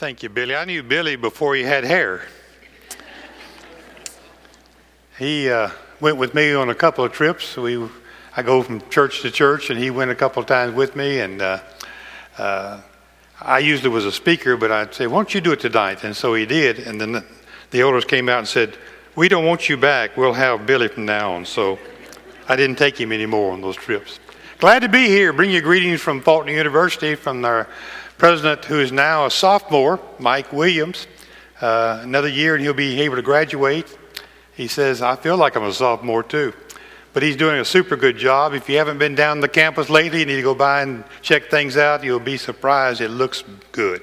Thank you, Billy. I knew Billy before he had hair. he uh, went with me on a couple of trips. We, I go from church to church, and he went a couple of times with me. And uh, uh, I usually was a speaker, but I'd say, "Why don't you do it tonight?" And so he did. And then the, the elders came out and said, "We don't want you back. We'll have Billy from now on." So I didn't take him anymore on those trips. Glad to be here. Bring you greetings from Faulkner University from our president, who is now a sophomore, Mike Williams. Uh, another year, and he'll be able to graduate. He says, I feel like I'm a sophomore too. But he's doing a super good job. If you haven't been down the campus lately, you need to go by and check things out. You'll be surprised. It looks good.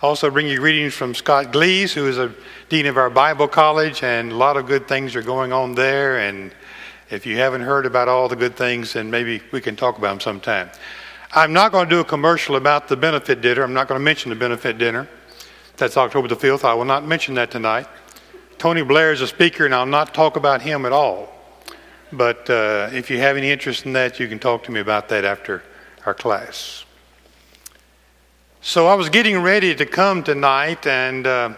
Also, bring you greetings from Scott Glees, who is a dean of our Bible college, and a lot of good things are going on there. And if you haven't heard about all the good things, then maybe we can talk about them sometime. I'm not going to do a commercial about the benefit dinner. I'm not going to mention the benefit dinner. That's October the 5th. I will not mention that tonight. Tony Blair is a speaker, and I'll not talk about him at all. But uh, if you have any interest in that, you can talk to me about that after our class. So I was getting ready to come tonight, and uh,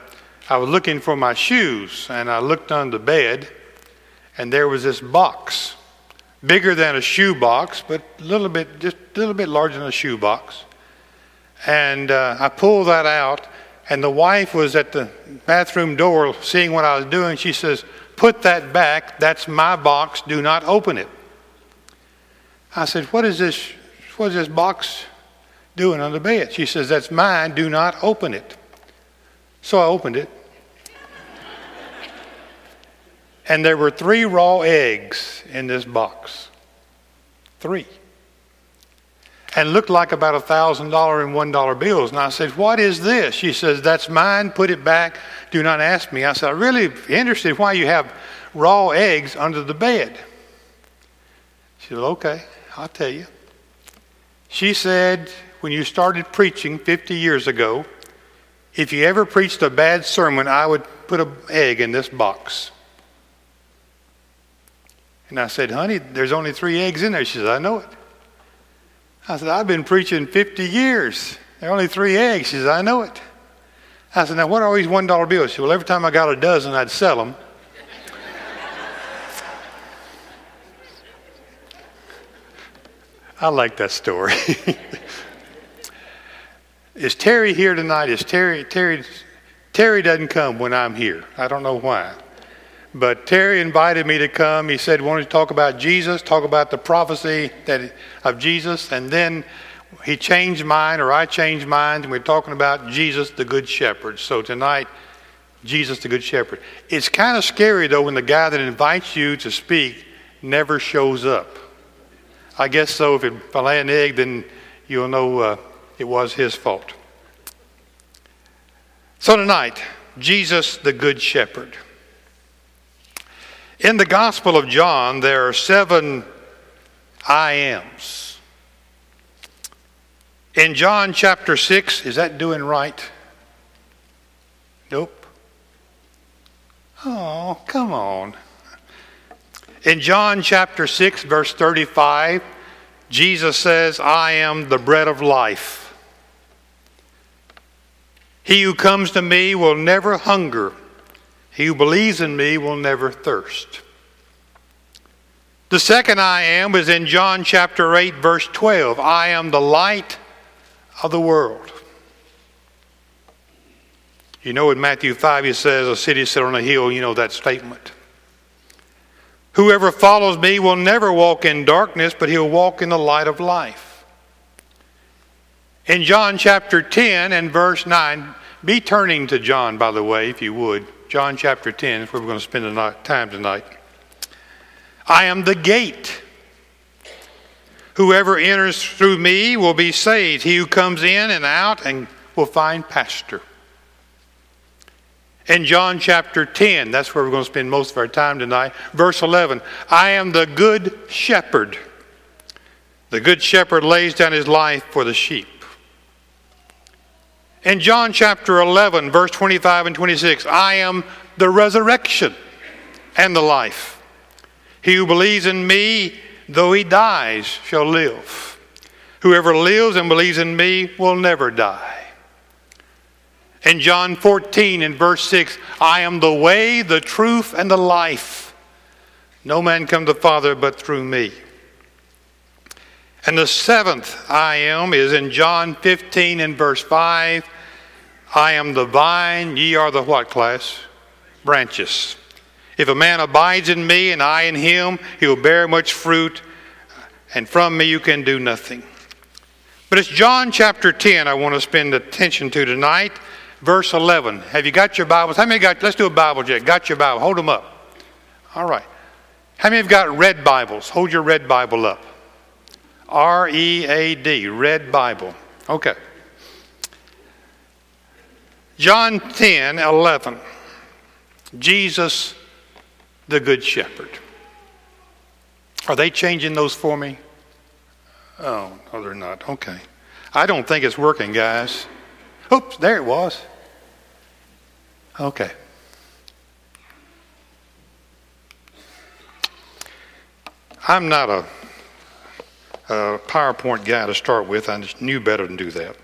I was looking for my shoes, and I looked under the bed, and there was this box bigger than a shoe box, but a little bit, just a little bit larger than a shoe box. And uh, I pulled that out, and the wife was at the bathroom door seeing what I was doing. She says, Put that back. That's my box. Do not open it. I said, What is this? What is this box doing on the bed? She says, That's mine. Do not open it. So I opened it. And there were three raw eggs in this box. Three. And looked like about a thousand dollar and one dollar bills. And I said, What is this? She says, That's mine. Put it back. Do not ask me. I said, I'm really interested why you have raw eggs under the bed. She said, Okay, I'll tell you. She said, When you started preaching 50 years ago, if you ever preached a bad sermon, I would put an egg in this box. And I said, honey, there's only three eggs in there. She said, I know it. I said, I've been preaching 50 years. There are only three eggs. She said, I know it. I said, now what are all these $1 bills? She said, well, every time I got a dozen, I'd sell them. I like that story. Is Terry here tonight? Is Terry, Terry, Terry doesn't come when I'm here. I don't know why. But Terry invited me to come. He said, wanted to talk about Jesus, talk about the prophecy that, of Jesus. And then he changed mine, or I changed mine, and we're talking about Jesus, the Good Shepherd. So tonight, Jesus, the Good Shepherd. It's kind of scary, though, when the guy that invites you to speak never shows up. I guess so. If, it, if I lay an egg, then you'll know uh, it was his fault. So tonight, Jesus, the Good Shepherd. In the Gospel of John, there are seven I ams. In John chapter 6, is that doing right? Nope. Oh, come on. In John chapter 6, verse 35, Jesus says, I am the bread of life. He who comes to me will never hunger. He who believes in me will never thirst. The second I am is in John chapter 8, verse 12. I am the light of the world. You know, in Matthew 5, he says, A city set on a hill. You know that statement. Whoever follows me will never walk in darkness, but he'll walk in the light of life. In John chapter 10 and verse 9, be turning to John, by the way, if you would. John chapter 10 is where we're going to spend the time tonight. I am the gate. Whoever enters through me will be saved. He who comes in and out and will find pasture. In John chapter 10, that's where we're going to spend most of our time tonight. Verse 11 I am the good shepherd. The good shepherd lays down his life for the sheep. In John chapter 11, verse 25 and 26, I am the resurrection and the life. He who believes in me, though he dies, shall live. Whoever lives and believes in me will never die. In John 14 in verse 6, I am the way, the truth, and the life. No man come to the Father but through me. And the seventh I am is in John 15 and verse 5. I am the vine, ye are the what class? Branches. If a man abides in me and I in him, he will bear much fruit, and from me you can do nothing. But it's John chapter 10 I want to spend attention to tonight, verse 11. Have you got your Bibles? How many got, let's do a Bible check. Got your Bible? Hold them up. All right. How many have got red Bibles? Hold your red Bible up. R E A D, red Bible. Okay. John 10 11. Jesus, the Good Shepherd. Are they changing those for me? Oh, no, they're not. Okay. I don't think it's working, guys. Oops, there it was. Okay. I'm not a, PowerPoint guy to start with. I knew better than do that.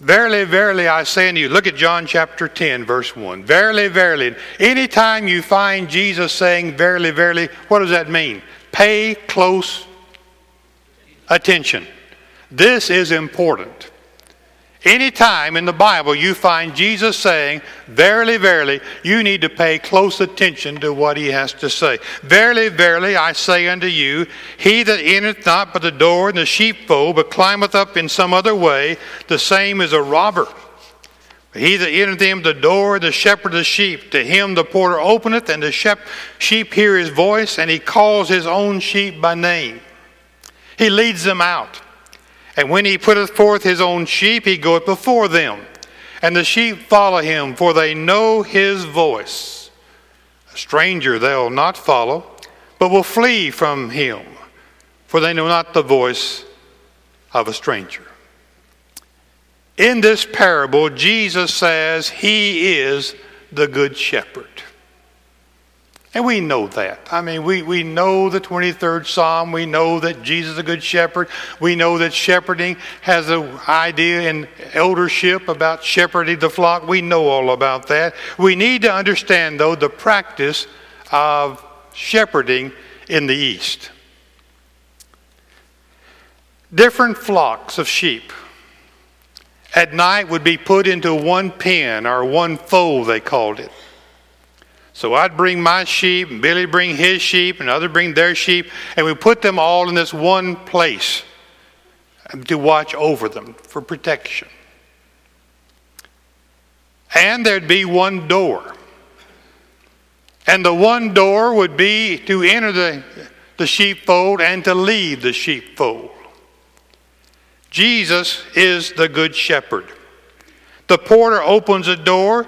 Verily, verily, I say unto you, look at John chapter 10, verse 1. Verily, verily. Anytime you find Jesus saying, verily, verily, what does that mean? Pay close attention. This is important. Anytime in the Bible you find Jesus saying, Verily, verily, you need to pay close attention to what he has to say. Verily, verily, I say unto you, he that entereth not by the door in the sheepfold, but climbeth up in some other way, the same is a robber. He that entereth in the door, the shepherd of the sheep, to him the porter openeth, and the sheep hear his voice, and he calls his own sheep by name. He leads them out. And when he putteth forth his own sheep, he goeth before them. And the sheep follow him, for they know his voice. A stranger they'll not follow, but will flee from him, for they know not the voice of a stranger. In this parable, Jesus says he is the good shepherd. And we know that. I mean, we, we know the 23rd Psalm. We know that Jesus is a good shepherd. We know that shepherding has an idea in eldership about shepherding the flock. We know all about that. We need to understand, though, the practice of shepherding in the East. Different flocks of sheep at night would be put into one pen or one fold, they called it. So I'd bring my sheep, and Billy bring his sheep, and other bring their sheep, and we put them all in this one place to watch over them for protection. And there'd be one door. And the one door would be to enter the, the sheepfold and to leave the sheepfold. Jesus is the good shepherd. The porter opens a door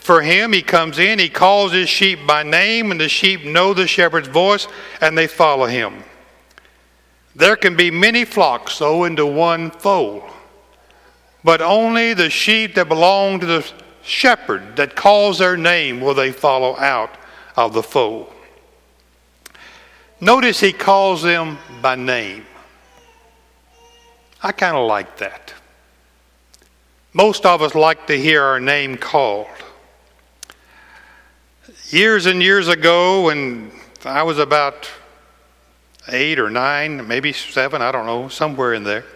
for him. He comes in, he calls his sheep by name, and the sheep know the shepherd's voice and they follow him. There can be many flocks, though, into one fold, but only the sheep that belong to the shepherd that calls their name will they follow out of the fold. Notice he calls them by name. I kind of like that. Most of us like to hear our name called. Years and years ago, when I was about eight or nine, maybe seven, I don't know, somewhere in there,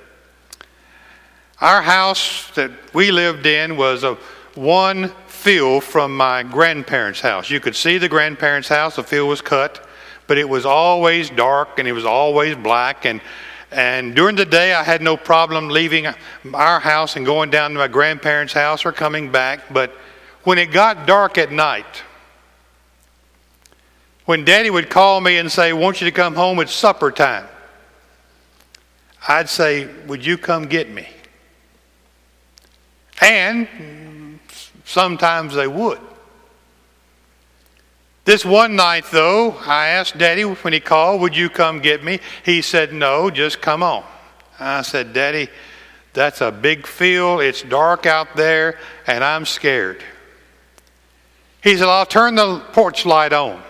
our house that we lived in was a one field from my grandparents' house. You could see the grandparents' house, the field was cut, but it was always dark and it was always black and and during the day, I had no problem leaving our house and going down to my grandparents' house or coming back. But when it got dark at night, when Daddy would call me and say, Want you to come home, it's supper time, I'd say, Would you come get me? And sometimes they would. This one night, though, I asked Daddy when he called, Would you come get me? He said, No, just come on. I said, Daddy, that's a big field. It's dark out there, and I'm scared. He said, I'll turn the porch light on.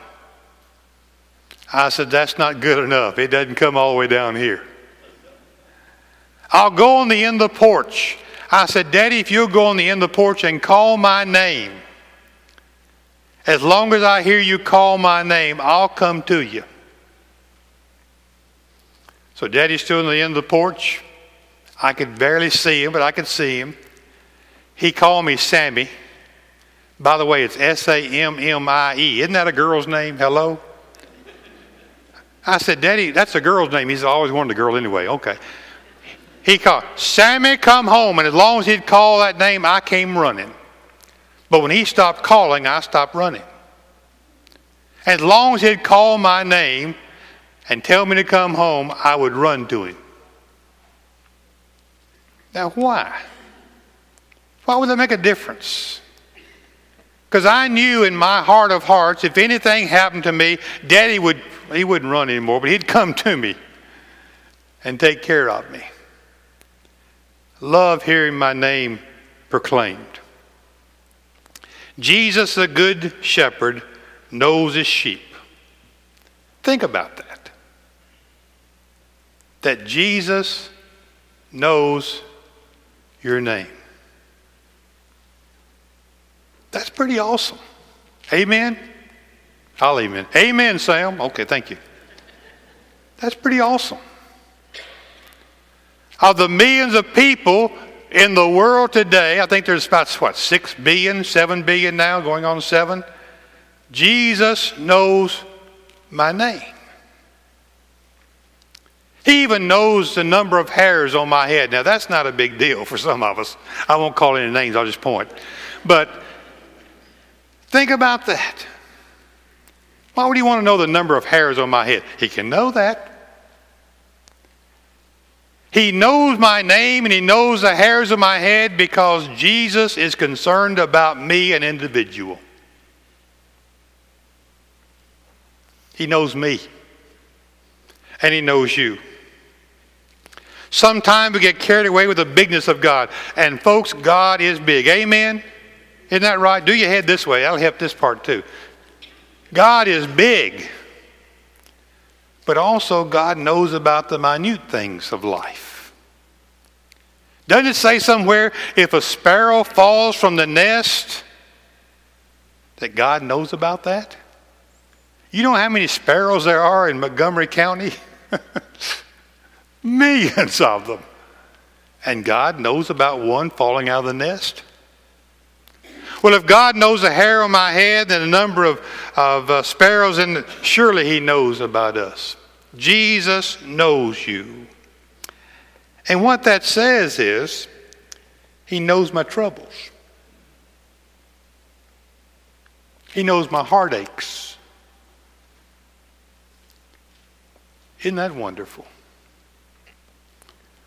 I said, That's not good enough. It doesn't come all the way down here. I'll go on the end of the porch. I said, Daddy, if you'll go on the end of the porch and call my name, as long as I hear you call my name, I'll come to you. So Daddy stood on the end of the porch. I could barely see him, but I could see him. He called me Sammy. By the way, it's S A M M I E. Isn't that a girl's name? Hello? I said, Daddy, that's a girl's name. He's always wanted a girl anyway. Okay. He called, Sammy, come home. And as long as he'd call that name, I came running. But when he stopped calling, I stopped running. As long as he'd call my name and tell me to come home, I would run to him. Now, why? Why would that make a difference? Because I knew in my heart of hearts, if anything happened to me, Daddy would, he wouldn't run anymore, but he'd come to me and take care of me. Love hearing my name proclaimed. Jesus, the good shepherd, knows his sheep. Think about that. That Jesus knows your name. That's pretty awesome. Amen? I'll amen. Amen, Sam. Okay, thank you. That's pretty awesome. Of the millions of people in the world today, I think there's about, what, 6 billion, 7 billion now, going on 7. Jesus knows my name. He even knows the number of hairs on my head. Now, that's not a big deal for some of us. I won't call any names, I'll just point. But think about that. Why would he want to know the number of hairs on my head? He can know that. He knows my name and he knows the hairs of my head because Jesus is concerned about me, an individual. He knows me. And He knows you. Sometimes we get carried away with the bigness of God. And folks, God is big. Amen? Isn't that right? Do your head this way. That'll help this part too. God is big. But also, God knows about the minute things of life. Doesn't it say somewhere if a sparrow falls from the nest, that God knows about that? You know how many sparrows there are in Montgomery County? Millions of them. And God knows about one falling out of the nest? Well, if God knows a hair on my head and the number of, of uh, sparrows, the, surely He knows about us. Jesus knows you. And what that says is, He knows my troubles. He knows my heartaches. Isn't that wonderful?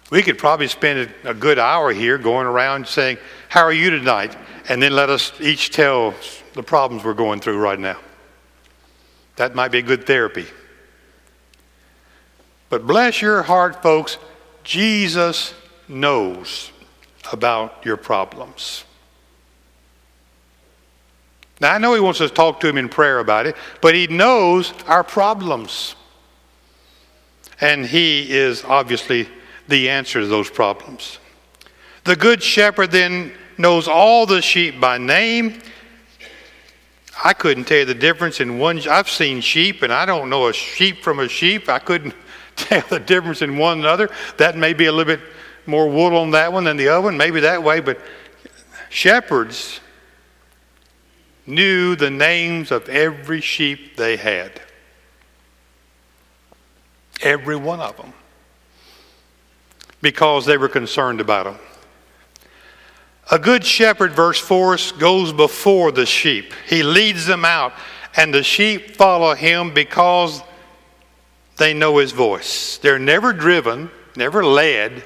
We could probably spend a good hour here going around saying, How are you tonight? And then let us each tell the problems we're going through right now. That might be good therapy. But bless your heart, folks, Jesus knows about your problems. Now, I know He wants us to talk to Him in prayer about it, but He knows our problems. And he is obviously the answer to those problems. The good shepherd then knows all the sheep by name. I couldn't tell you the difference in one. I've seen sheep, and I don't know a sheep from a sheep. I couldn't tell the difference in one another. That may be a little bit more wool on that one than the other one, maybe that way. But shepherds knew the names of every sheep they had. Every one of them. Because they were concerned about them. A good shepherd, verse 4, goes before the sheep. He leads them out, and the sheep follow him because they know his voice. They're never driven, never led,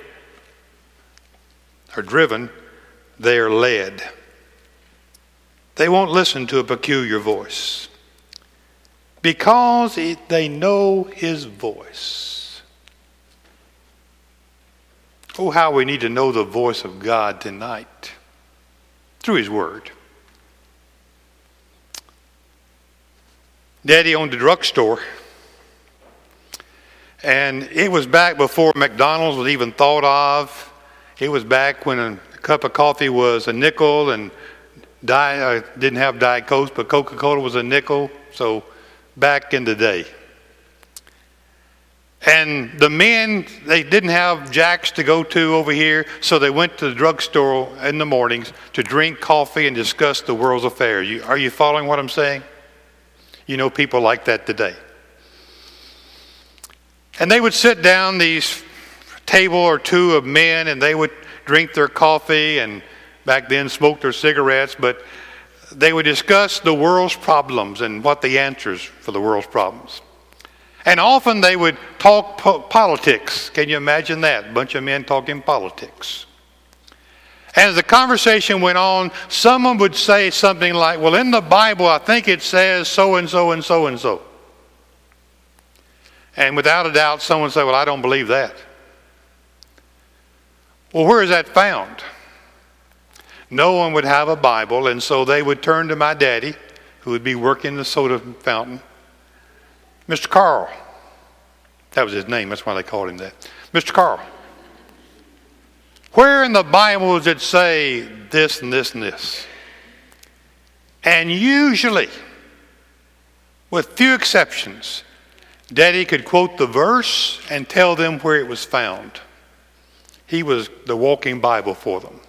or driven, they are led. They won't listen to a peculiar voice because they know his voice. Oh, how we need to know the voice of God tonight through his word. Daddy owned a drugstore. And it was back before McDonald's was even thought of. It was back when a cup of coffee was a nickel and Diet, uh, didn't have Diet Coke, but Coca Cola was a nickel. So back in the day. And the men, they didn't have jacks to go to over here, so they went to the drugstore in the mornings to drink coffee and discuss the world's affairs. You, are you following what I'm saying? You know people like that today. And they would sit down, these table or two of men, and they would drink their coffee and back then smoke their cigarettes, but they would discuss the world's problems and what the answers for the world's problems. And often they would talk po- politics. Can you imagine that? A bunch of men talking politics. And as the conversation went on, someone would say something like, Well, in the Bible, I think it says so and so and so and so. And without a doubt, someone say, Well, I don't believe that. Well, where is that found? No one would have a Bible, and so they would turn to my daddy, who would be working the soda fountain. Mr. Carl. That was his name, that's why they called him that. Mr. Carl. Where in the Bible does it say this and this and this? And usually, with few exceptions, Daddy could quote the verse and tell them where it was found. He was the walking Bible for them.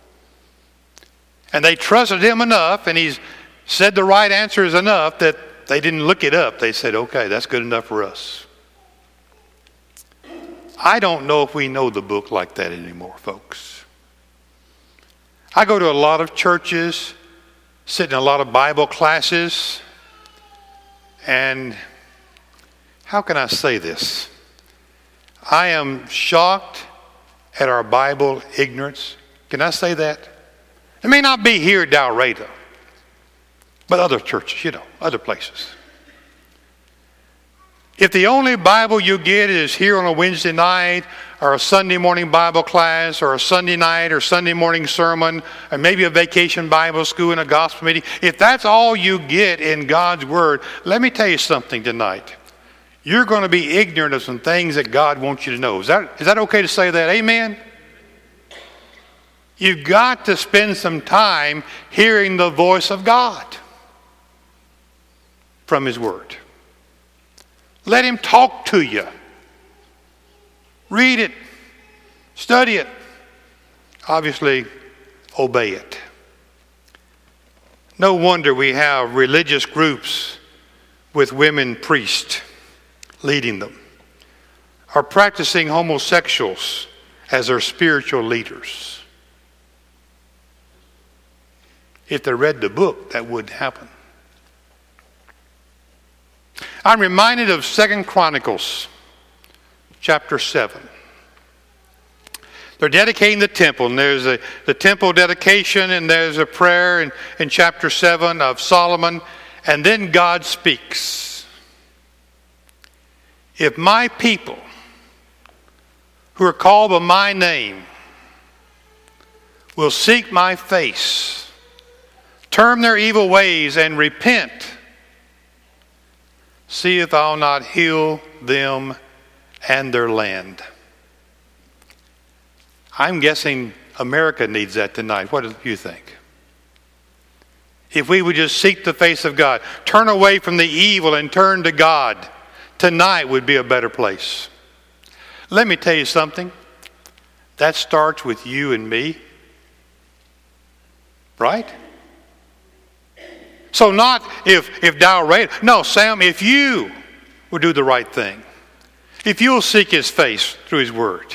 And they trusted him enough, and he's said the right answers enough that they didn't look it up. They said, okay, that's good enough for us. I don't know if we know the book like that anymore, folks. I go to a lot of churches, sit in a lot of Bible classes, and how can I say this? I am shocked at our Bible ignorance. Can I say that? It may not be here at Dalraida, but other churches, you know, other places. If the only Bible you get is here on a Wednesday night, or a Sunday morning Bible class, or a Sunday night or Sunday morning sermon, or maybe a vacation Bible school and a gospel meeting, if that's all you get in God's Word, let me tell you something tonight. You're going to be ignorant of some things that God wants you to know. Is that, is that okay to say that? Amen? You've got to spend some time hearing the voice of God from His Word. Let Him talk to you. Read it, study it, obviously, obey it. No wonder we have religious groups with women priests leading them, are practicing homosexuals as their spiritual leaders. If they read the book, that would happen. I'm reminded of Second Chronicles chapter 7. They're dedicating the temple, and there's a, the temple dedication, and there's a prayer in, in chapter 7 of Solomon, and then God speaks. If my people, who are called by my name, will seek my face, Turn their evil ways and repent. See if I'll not heal them and their land. I'm guessing America needs that tonight. What do you think? If we would just seek the face of God, turn away from the evil and turn to God, tonight would be a better place. Let me tell you something. That starts with you and me. Right? So not if if Dalraida. No, Sam, if you will do the right thing, if you'll seek his face through his word,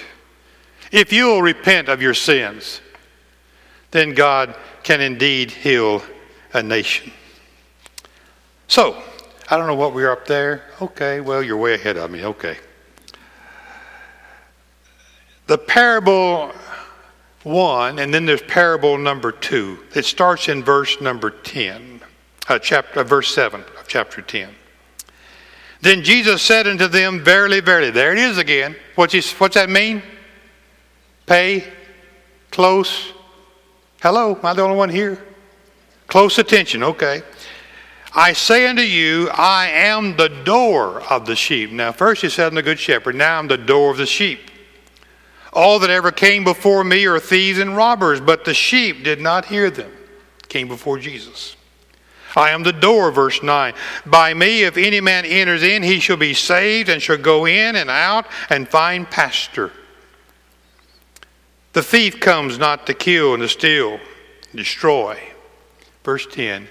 if you'll repent of your sins, then God can indeed heal a nation. So, I don't know what we're up there. Okay, well, you're way ahead of me. Okay. The parable one, and then there's parable number two. It starts in verse number 10 uh, chapter, uh, verse 7 of chapter 10. Then Jesus said unto them, Verily, verily, there it is again. What's, he, what's that mean? Pay close. Hello, am I the only one here? Close attention, okay. I say unto you, I am the door of the sheep. Now, first he said, I'm the good shepherd. Now I'm the door of the sheep. All that ever came before me are thieves and robbers, but the sheep did not hear them. Came before Jesus. I am the door, verse 9. By me, if any man enters in, he shall be saved and shall go in and out and find pasture. The thief comes not to kill and to steal, destroy. Verse 10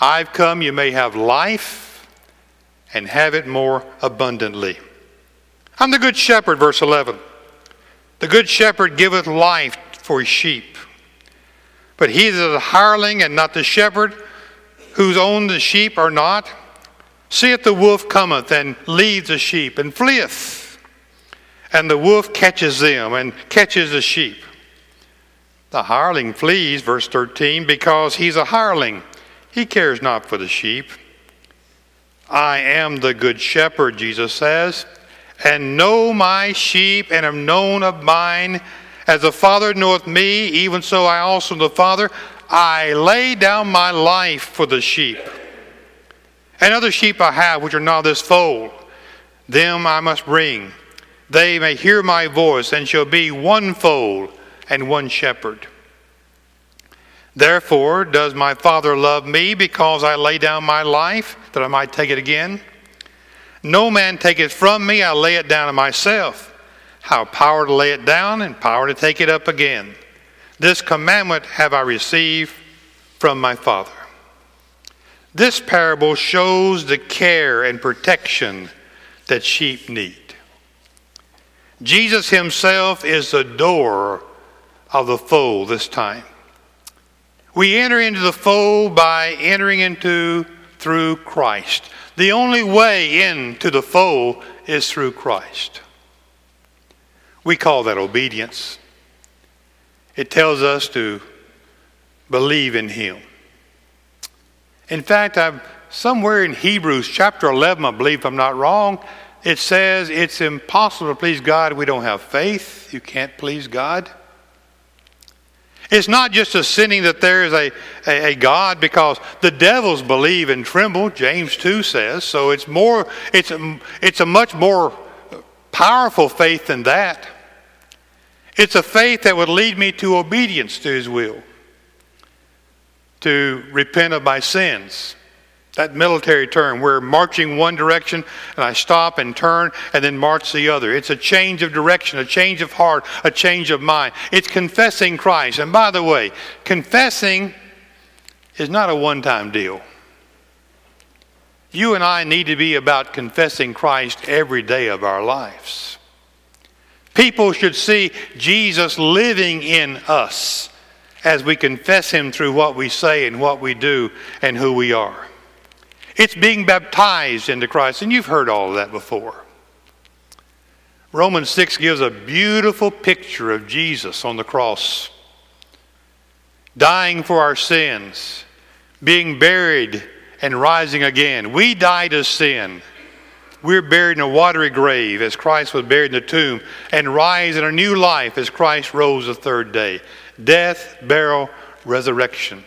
I've come you may have life and have it more abundantly. I'm the good shepherd, verse 11. The good shepherd giveth life for his sheep. But he that is a hireling and not the shepherd, whose own the sheep are not, seeth the wolf cometh and leaves the sheep and fleeth. And the wolf catches them and catches the sheep. The hireling flees, verse 13, because he's a hireling. He cares not for the sheep. I am the good shepherd, Jesus says, and know my sheep and am known of mine. As the Father knoweth me, even so I also the Father. I lay down my life for the sheep. And other sheep I have which are not this fold. Them I must bring. They may hear my voice, and shall be one fold and one shepherd. Therefore does my Father love me, because I lay down my life, that I might take it again. No man taketh from me, I lay it down of myself. How power to lay it down, and power to take it up again. This commandment have I received from my Father. This parable shows the care and protection that sheep need. Jesus himself is the door of the fold this time. We enter into the fold by entering into through Christ. The only way into the fold is through Christ. We call that obedience. It tells us to believe in Him. In fact, I'm somewhere in Hebrews chapter 11, I believe, if I'm not wrong, it says it's impossible to please God we don't have faith. You can't please God. It's not just a sinning that there is a, a, a, God because the devils believe and tremble, James 2 says. So it's more, it's a, it's a much more powerful faith than that. It's a faith that would lead me to obedience to His will, to repent of my sins. That military term, we're marching one direction and I stop and turn and then march the other. It's a change of direction, a change of heart, a change of mind. It's confessing Christ. And by the way, confessing is not a one time deal. You and I need to be about confessing Christ every day of our lives. People should see Jesus living in us as we confess Him through what we say and what we do and who we are. It's being baptized into Christ, and you've heard all of that before. Romans 6 gives a beautiful picture of Jesus on the cross, dying for our sins, being buried, and rising again. We die to sin. We're buried in a watery grave as Christ was buried in the tomb, and rise in a new life as Christ rose the third day. Death, burial, resurrection.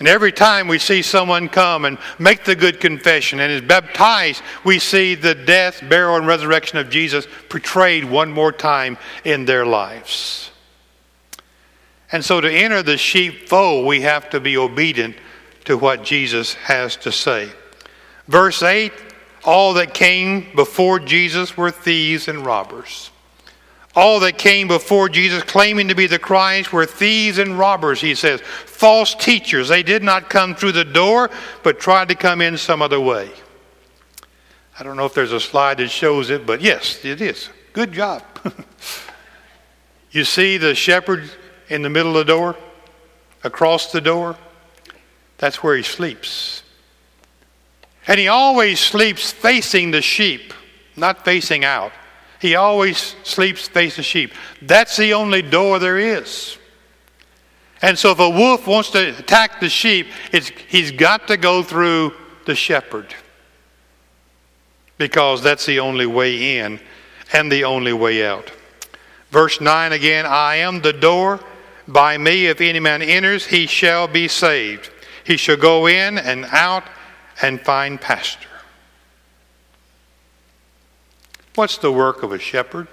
And every time we see someone come and make the good confession and is baptized, we see the death, burial, and resurrection of Jesus portrayed one more time in their lives. And so to enter the sheepfold, we have to be obedient to what Jesus has to say. Verse 8 all that came before Jesus were thieves and robbers. All that came before Jesus claiming to be the Christ were thieves and robbers, he says. False teachers. They did not come through the door, but tried to come in some other way. I don't know if there's a slide that shows it, but yes, it is. Good job. you see the shepherd in the middle of the door, across the door? That's where he sleeps. And he always sleeps facing the sheep, not facing out. He always sleeps facing the sheep. That's the only door there is. And so if a wolf wants to attack the sheep, he's got to go through the shepherd. Because that's the only way in and the only way out. Verse 9 again I am the door. By me, if any man enters, he shall be saved. He shall go in and out and find pasture. What's the work of a shepherd?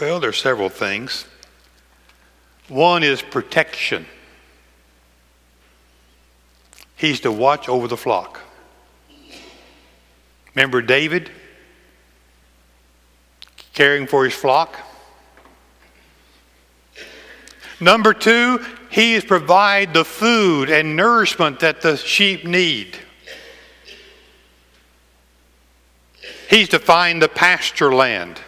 Well, there are several things. One is protection. He's to watch over the flock. Remember David caring for his flock? Number two, he is provide the food and nourishment that the sheep need. He's to find the pasture land.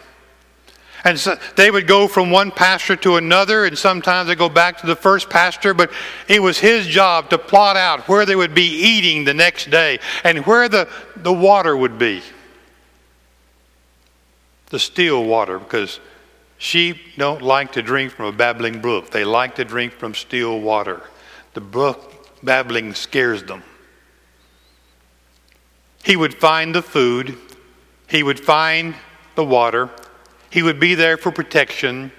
And so they would go from one pasture to another, and sometimes they go back to the first pasture, but it was his job to plot out where they would be eating the next day and where the, the water would be. The still water, because sheep don't like to drink from a babbling brook. They like to drink from still water. The brook babbling scares them. He would find the food, he would find the water, he would be there for protection.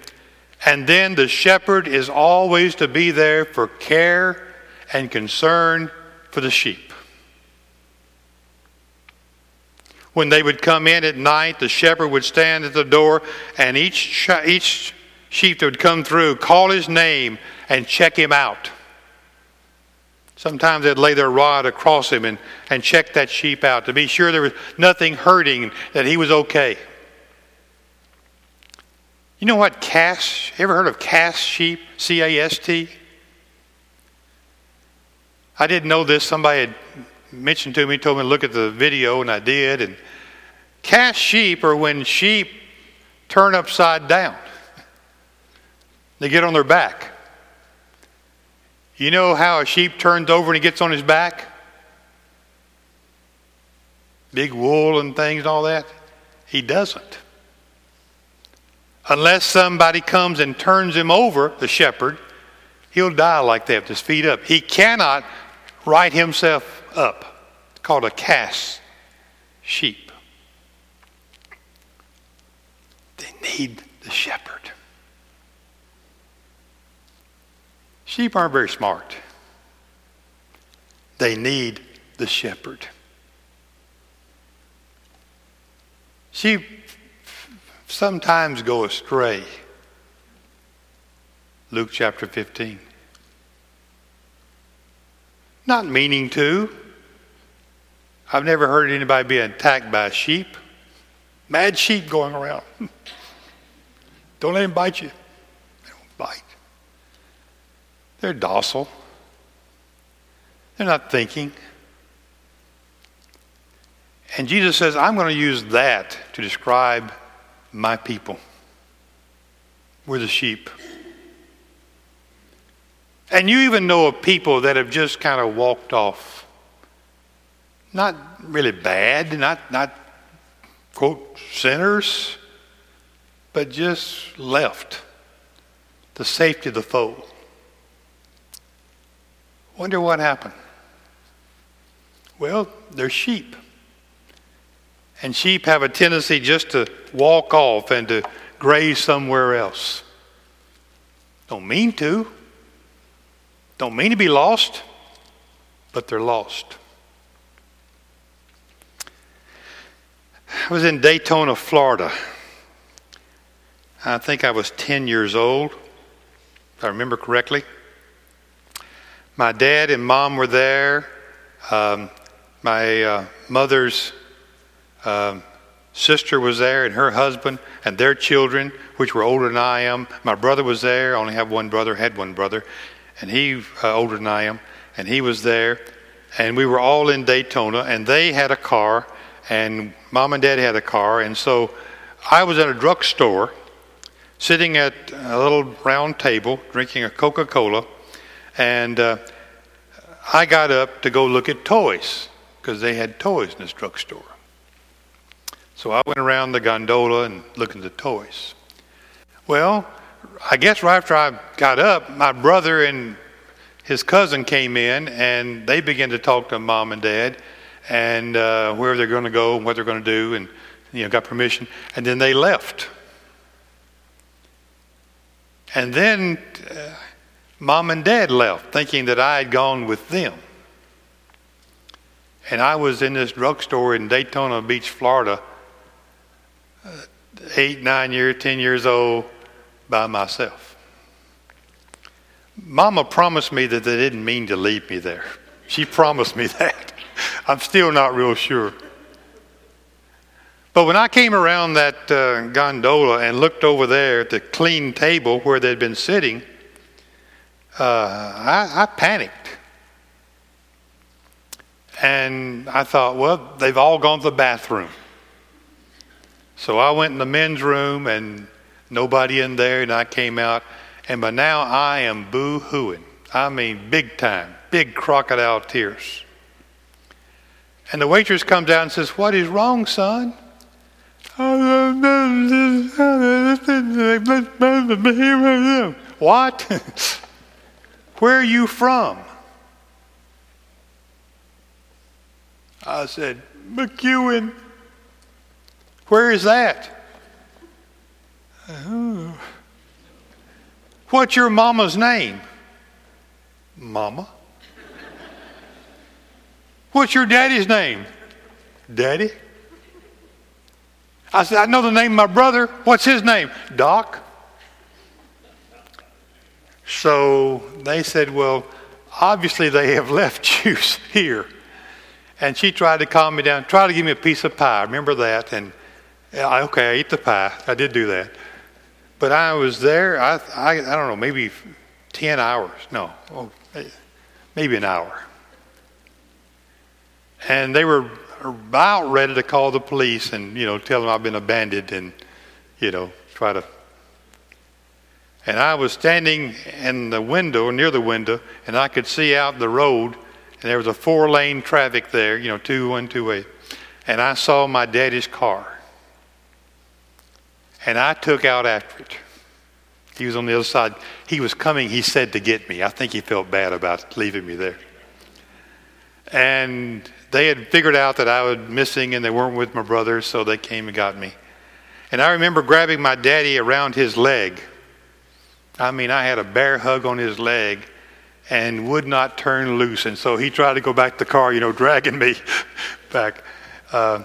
And then the shepherd is always to be there for care and concern for the sheep. When they would come in at night, the shepherd would stand at the door, and each, each sheep that would come through call his name and check him out. Sometimes they'd lay their rod across him and, and check that sheep out to be sure there was nothing hurting, that he was okay. You know what cast? Ever heard of cast sheep? C A S T? I didn't know this. Somebody had mentioned to me, told me to look at the video, and I did. And cast sheep are when sheep turn upside down. They get on their back. You know how a sheep turns over and he gets on his back? Big wool and things and all that? He doesn't unless somebody comes and turns him over, the shepherd, he'll die like that with his feet up. He cannot right himself up. It's called a cast sheep. They need the shepherd. Sheep aren't very smart. They need the shepherd. Sheep sometimes go astray. Luke chapter 15. Not meaning to. I've never heard anybody being attacked by a sheep. Mad sheep going around. don't let them bite you. They don't bite. They're docile. They're not thinking. And Jesus says, I'm going to use that to describe my people. We're the sheep. And you even know of people that have just kind of walked off. Not really bad, not, not quote, sinners, but just left the safety of the fold. Wonder what happened. Well, they're sheep. And sheep have a tendency just to walk off and to graze somewhere else. Don't mean to. Don't mean to be lost, but they're lost. I was in Daytona, Florida. I think I was 10 years old, if I remember correctly. My dad and mom were there. Um, my uh, mother's um, sister was there and her husband and their children, which were older than I am. My brother was there. I only have one brother, had one brother, and he uh, older than I am, and he was there. And we were all in Daytona, and they had a car, and mom and dad had a car, and so I was at a drugstore, sitting at a little round table, drinking a Coca-Cola, and uh, I got up to go look at toys because they had toys in this drugstore. So I went around the gondola and looked at the toys. Well, I guess right after I got up, my brother and his cousin came in and they began to talk to mom and dad and uh, where they're going to go and what they're going to do and you know got permission and then they left and then uh, mom and dad left thinking that i had gone with them and i was in this drugstore in daytona beach florida eight, nine years, ten years old by myself. Mama promised me that they didn't mean to leave me there. She promised me that. I'm still not real sure. But when I came around that uh, gondola and looked over there at the clean table where they'd been sitting, uh, I, I panicked. And I thought, well, they've all gone to the bathroom. So I went in the men's room and nobody in there, and I came out. And by now I am boo hooing. I mean, big time, big crocodile tears. And the waitress comes out and says, What is wrong, son? What? Where are you from? I said, McEwen. Where is that? Oh. What's your mama's name? Mama. What's your daddy's name? Daddy. I said, I know the name of my brother. What's his name? Doc. So they said, Well, obviously they have left you here. And she tried to calm me down, tried to give me a piece of pie. Remember that? And I, okay, I ate the pie. I did do that. But I was there, I, I, I don't know, maybe 10 hours. No, oh, eh, maybe an hour. And they were about ready to call the police and, you know, tell them I've been abandoned and, you know, try to. And I was standing in the window, near the window, and I could see out the road, and there was a four lane traffic there, you know, two, one, two way. And I saw my daddy's car. And I took out after it. He was on the other side. He was coming, he said, to get me. I think he felt bad about leaving me there. And they had figured out that I was missing and they weren't with my brother, so they came and got me. And I remember grabbing my daddy around his leg. I mean, I had a bear hug on his leg and would not turn loose. And so he tried to go back to the car, you know, dragging me back. Uh,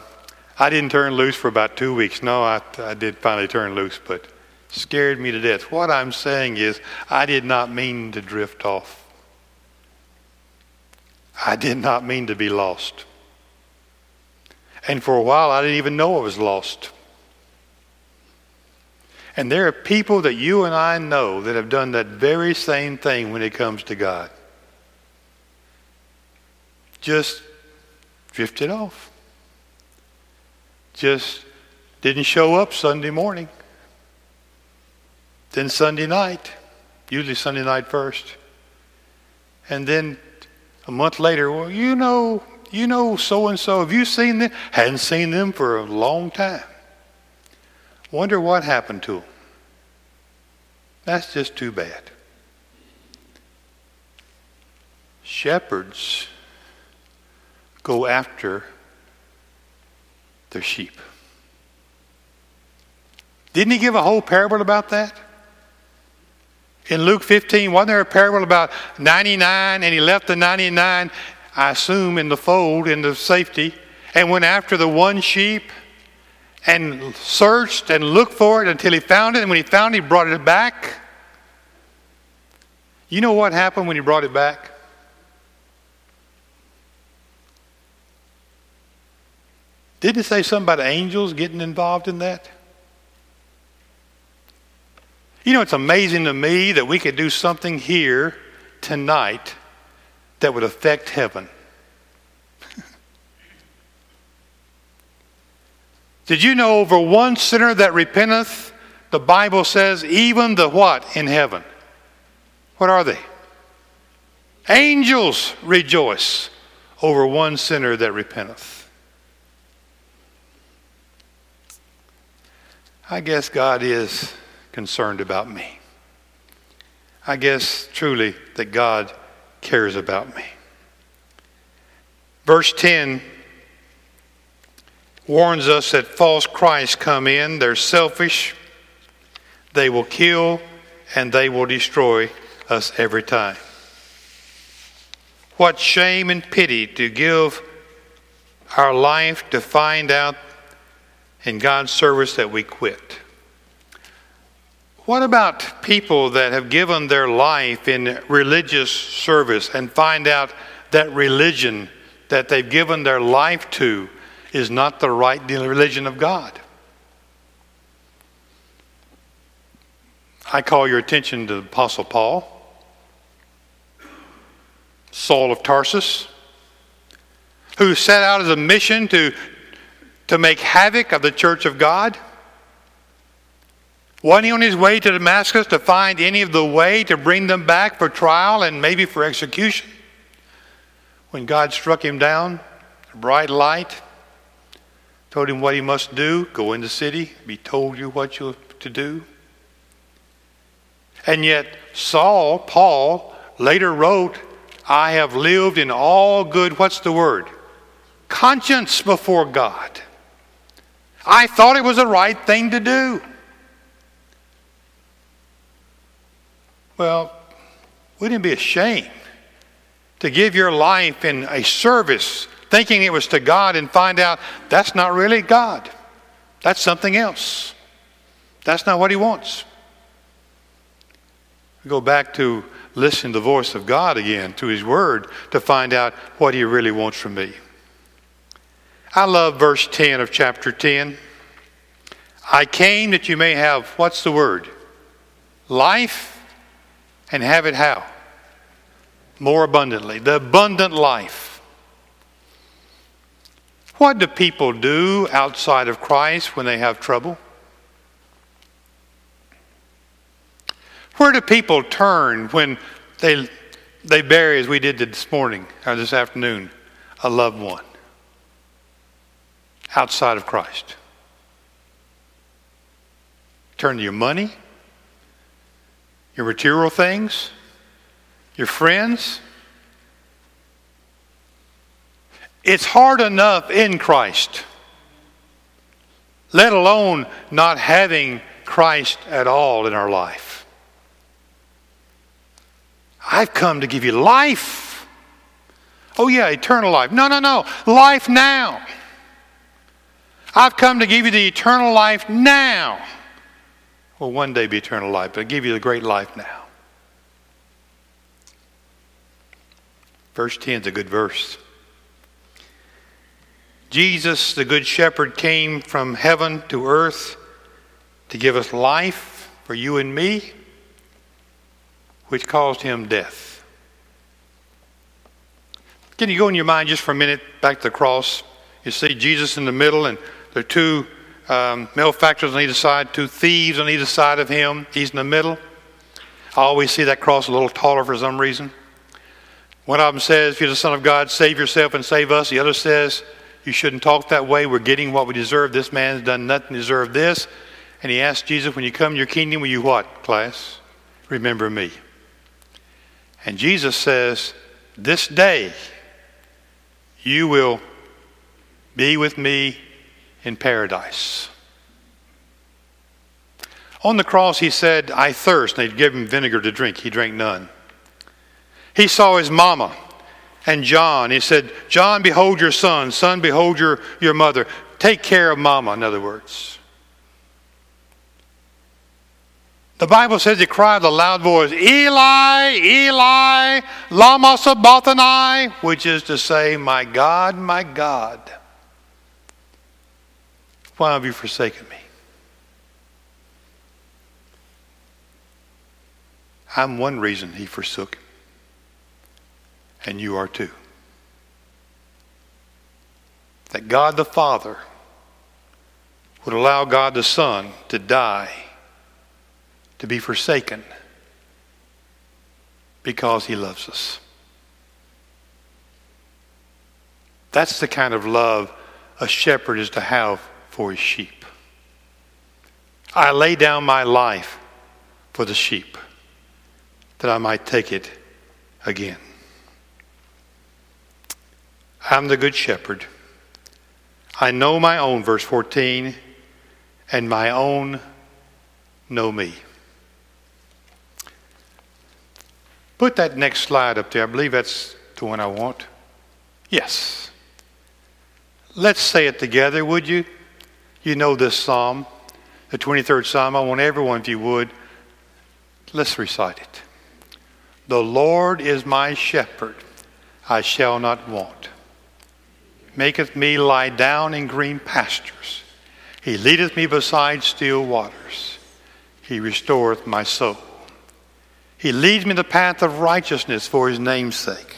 I didn't turn loose for about two weeks. No, I, I did finally turn loose, but scared me to death. What I'm saying is, I did not mean to drift off. I did not mean to be lost. And for a while, I didn't even know I was lost. And there are people that you and I know that have done that very same thing when it comes to God. Just drifted off. Just didn't show up Sunday morning. Then Sunday night, usually Sunday night first. And then a month later, well, you know, you know so and so. Have you seen them? Hadn't seen them for a long time. Wonder what happened to them. That's just too bad. Shepherds go after their sheep. Didn't he give a whole parable about that? In Luke 15, wasn't there a parable about 99 and he left the 99, I assume, in the fold, in the safety, and went after the one sheep and searched and looked for it until he found it, and when he found it, he brought it back? You know what happened when he brought it back? Didn't it say something about angels getting involved in that? You know, it's amazing to me that we could do something here tonight that would affect heaven. Did you know over one sinner that repenteth, the Bible says, even the what in heaven? What are they? Angels rejoice over one sinner that repenteth. I guess God is concerned about me. I guess truly that God cares about me. Verse 10 warns us that false Christs come in. They're selfish, they will kill, and they will destroy us every time. What shame and pity to give our life to find out in God's service that we quit? What about people that have given their life in religious service and find out that religion that they've given their life to is not the right religion of God? I call your attention to the Apostle Paul, Saul of Tarsus, who set out as a mission to, to make havoc of the church of God. Wasn't he on his way to Damascus to find any of the way to bring them back for trial and maybe for execution? When God struck him down, a bright light, told him what he must do go in the city, be told you what you're to do. And yet, Saul, Paul, later wrote, I have lived in all good, what's the word? Conscience before God. I thought it was the right thing to do. Well, wouldn't it be a shame to give your life in a service thinking it was to God and find out that's not really God? That's something else. That's not what He wants. We go back to listen to the voice of God again, to His Word, to find out what He really wants from me. I love verse 10 of chapter 10. I came that you may have, what's the word? Life and have it how? More abundantly. The abundant life. What do people do outside of Christ when they have trouble? Where do people turn when they, they bury, as we did this morning or this afternoon, a loved one outside of Christ? Turn to your money? your material things, your friends. It's hard enough in Christ, let alone not having Christ at all in our life. I've come to give you life. Oh, yeah, eternal life. No, no, no. Life now. I've come to give you the eternal life now will one day be eternal life, but I give you the great life now. Verse 10 is a good verse. Jesus, the Good Shepherd, came from heaven to earth to give us life for you and me, which caused him death. Can you go in your mind just for a minute back to the cross? You see Jesus in the middle, and there are two um, malefactors on either side, two thieves on either side of him. He's in the middle. I always see that cross a little taller for some reason. One of them says, If you're the Son of God, save yourself and save us. The other says, You shouldn't talk that way. We're getting what we deserve. This man's done nothing to deserve this. And he asked Jesus, When you come to your kingdom, will you what, class? Remember me. And Jesus says, This day you will be with me in paradise. On the cross, he said, I thirst. And they'd give him vinegar to drink. He drank none. He saw his mama and John. He said, John, behold your son. Son, behold your, your mother. Take care of mama, in other words. The Bible says he cried with a loud voice, Eli, Eli, lama sabachthani, which is to say, My God, my God. Why have you forsaken me? I'm one reason he forsook, and you are too. That God the Father would allow God the Son to die, to be forsaken, because he loves us. That's the kind of love a shepherd is to have for his sheep. I lay down my life for the sheep that I might take it again. I'm the good shepherd. I know my own, verse 14, and my own know me. Put that next slide up there. I believe that's the one I want. Yes. Let's say it together, would you? You know this psalm, the 23rd psalm. I want everyone, if you would, let's recite it. The Lord is my shepherd, I shall not want. Maketh me lie down in green pastures. He leadeth me beside still waters. He restoreth my soul. He leads me the path of righteousness for his name's sake.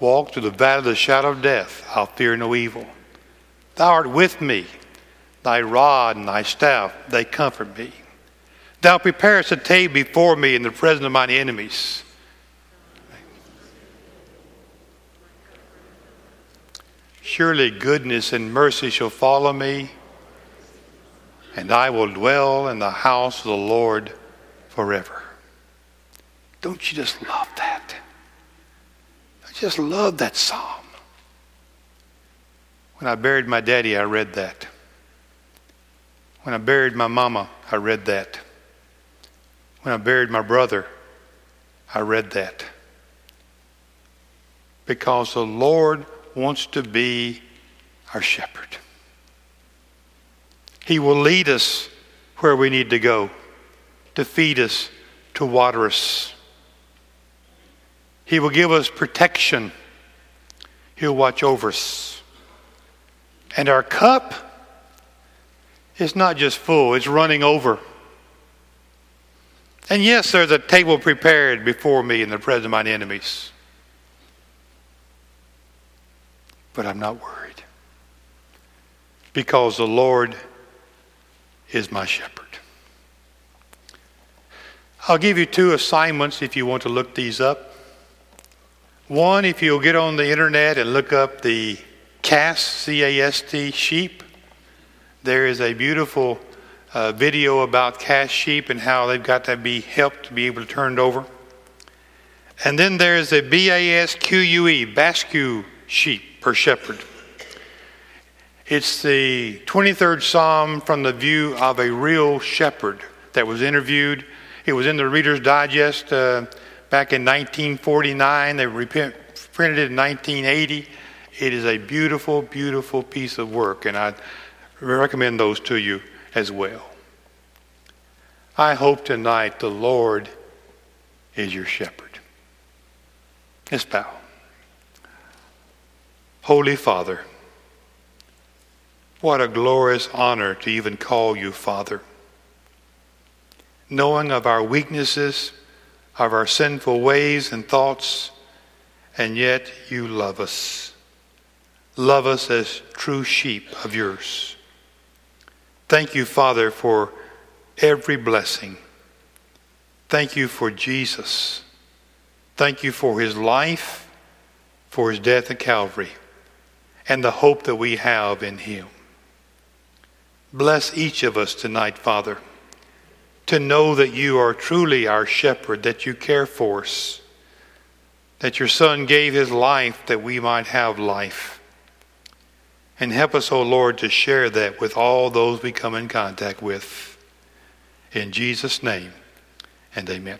Walk through the valley of the shadow of death, I'll fear no evil. Thou art with me, thy rod and thy staff, they comfort me. Thou preparest a table before me in the presence of mine enemies. Surely goodness and mercy shall follow me, and I will dwell in the house of the Lord forever. Don't you just love that? I just love that psalm. When I buried my daddy, I read that. When I buried my mama, I read that. When I buried my brother, I read that. Because the Lord wants to be our shepherd. He will lead us where we need to go, to feed us, to water us. He will give us protection. He'll watch over us. And our cup is not just full, it's running over. And yes, there's a table prepared before me in the presence of mine enemies. But I'm not worried because the Lord is my shepherd. I'll give you two assignments if you want to look these up. One, if you'll get on the internet and look up the CAST, C A S T, sheep, there is a beautiful uh, video about cast sheep and how they've got to be helped to be able to turn over. And then there's a B A S Q U E, Basque sheep per shepherd. It's the 23rd Psalm from the view of a real shepherd that was interviewed. It was in the Reader's Digest uh, back in 1949. They reprinted it in 1980. It is a beautiful, beautiful piece of work, and I recommend those to you as well. I hope tonight the Lord is your shepherd. Let's bow. Holy Father, what a glorious honor to even call you Father. Knowing of our weaknesses, of our sinful ways and thoughts, and yet you love us. Love us as true sheep of yours. Thank you, Father, for every blessing. Thank you for Jesus. Thank you for his life, for his death at Calvary, and the hope that we have in him. Bless each of us tonight, Father, to know that you are truly our shepherd, that you care for us, that your Son gave his life that we might have life. And help us, O oh Lord, to share that with all those we come in contact with. In Jesus' name, and amen.